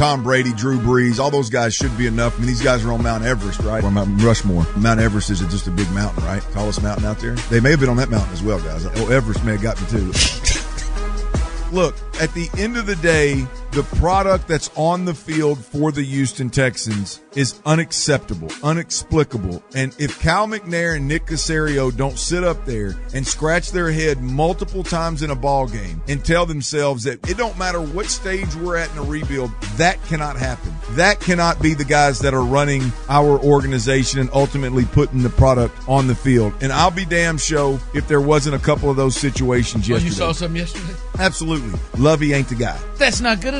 Tom Brady, Drew Brees, all those guys should be enough. I mean, these guys are on Mount Everest, right? Or Mount Rushmore. Mount Everest is just a big mountain, right? Tallest mountain out there. They may have been on that mountain as well, guys. Oh, Everest may have got me too. Look, at the end of the day, the product that's on the field for the Houston Texans is unacceptable, unexplicable. And if Cal McNair and Nick Caserio don't sit up there and scratch their head multiple times in a ball game and tell themselves that it don't matter what stage we're at in a rebuild, that cannot happen. That cannot be the guys that are running our organization and ultimately putting the product on the field. And I'll be damn show if there wasn't a couple of those situations Oh, yesterday. you saw something yesterday? Absolutely. Lovie ain't the guy. That's not good enough.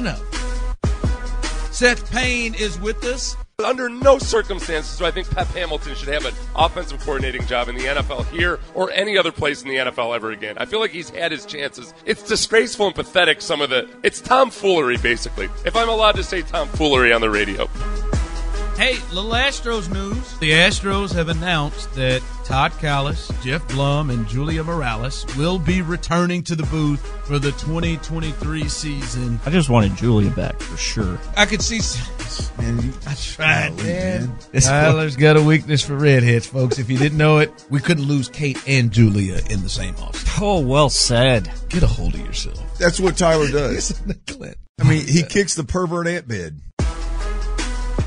Seth Payne is with us. Under no circumstances do I think Pep Hamilton should have an offensive coordinating job in the NFL here or any other place in the NFL ever again. I feel like he's had his chances. It's disgraceful and pathetic, some of the. It's tomfoolery, basically. If I'm allowed to say tomfoolery on the radio. Hey, little Astros news. The Astros have announced that Todd Kalas, Jeff Blum, and Julia Morales will be returning to the booth for the 2023 season. I just wanted Julia back for sure. I could see. Man, you, I tried, Golly, man. man. Tyler's got a weakness for redheads, folks. If you didn't know it, we couldn't lose Kate and Julia in the same office. Oh, well said. Get a hold of yourself. that's what Tyler does. It's a neglect. I mean, he kicks the pervert ant bed.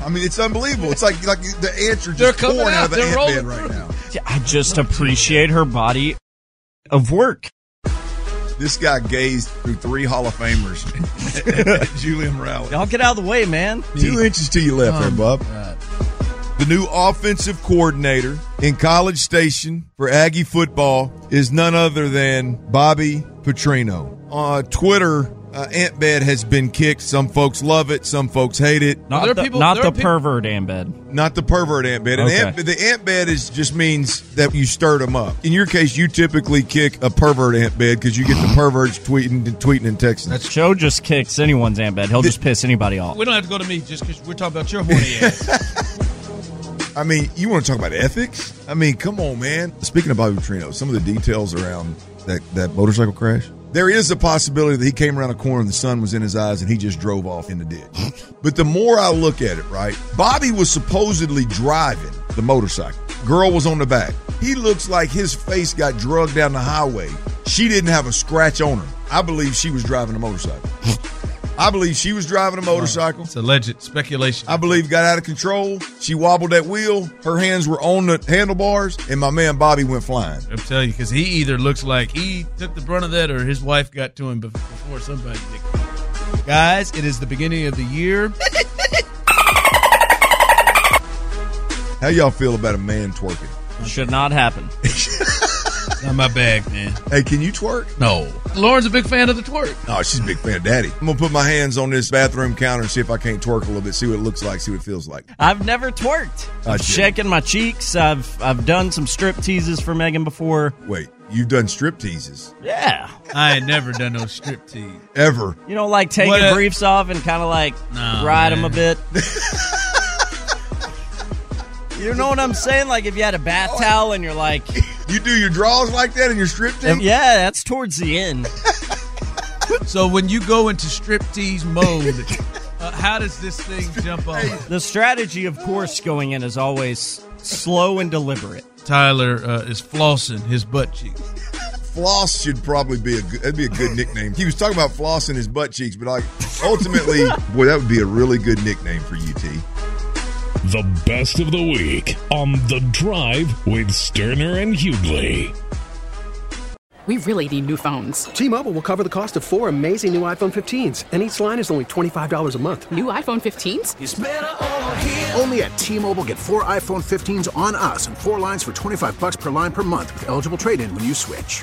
I mean, it's unbelievable. It's like like the ants are They're just coming pouring out out. of the They're ant rolling bed right now. Yeah, I just appreciate her body of work. This guy gazed through three Hall of Famers at Julian Morales. Y'all get out of the way, man. Two inches to your left there, oh, Bob. The new offensive coordinator in College Station for Aggie football is none other than Bobby Petrino. On Twitter, uh, Ant Bed has been kicked. Some folks love it, some folks hate it. Not there the, people- not there the are people- pervert Ambed. Not the pervert ant bed. And Okay. ant, the ant bed is just means that you stirred them up. In your case, you typically kick a pervert ant bed because you get the perverts tweeting and tweeting and texting. That's Joe just kicks anyone's ant bed. He'll just piss anybody off. We don't have to go to me just because we're talking about your horny ass. I mean, you want to talk about ethics? I mean, come on, man. Speaking of Bobby Petrino, some of the details around that, that motorcycle crash. There is a possibility that he came around a corner and the sun was in his eyes and he just drove off in the ditch. but the more I look at it, right, Bobby was supposedly driving the motorcycle. Girl was on the back. He looks like his face got drugged down the highway. She didn't have a scratch on her. I believe she was driving a motorcycle. I believe she was driving a motorcycle. It's alleged speculation. I believe got out of control. She wobbled that wheel. Her hands were on the handlebars, and my man Bobby went flying. I'm telling you, because he either looks like he took the brunt of that or his wife got to him before somebody did. Guys, it is the beginning of the year. How y'all feel about a man twerking? Should not happen. Not my bag, man. Hey, can you twerk? No. Lauren's a big fan of the twerk. Oh, she's a big fan of daddy. I'm gonna put my hands on this bathroom counter and see if I can't twerk a little bit, see what it looks like, see what it feels like. I've never twerked. I I'm shaking my cheeks. I've I've done some strip teases for Megan before. Wait, you've done strip teases Yeah. I ain't never done no strip tease. ever? You know, like taking What a- briefs off and kind of like No, ride them a bit. you know what I'm saying? Like if you had a bath oh, towel and you're like, You do your draws like that in your strip tease? yeah, that's towards the end. So when you go into strip tease mode, uh, how does this thing jump on? The strategy, of course, going in is always slow and deliberate. Tyler uh, is flossing his butt cheeks. Floss should probably be a good, that'd be a good nickname. He was talking about flossing his butt cheeks, but like ultimately, boy, that would be a really good nickname for UT. The best of the week on The Drive with Sterner and Hughley. We really need new phones. T Mobile will cover the cost of four amazing new iPhone 15s, and each line is only $25 a month. New iPhone 15s? Only at T Mobile get four iPhone 15s on us and four lines for 25 bucks per line per month with eligible trade in when you switch.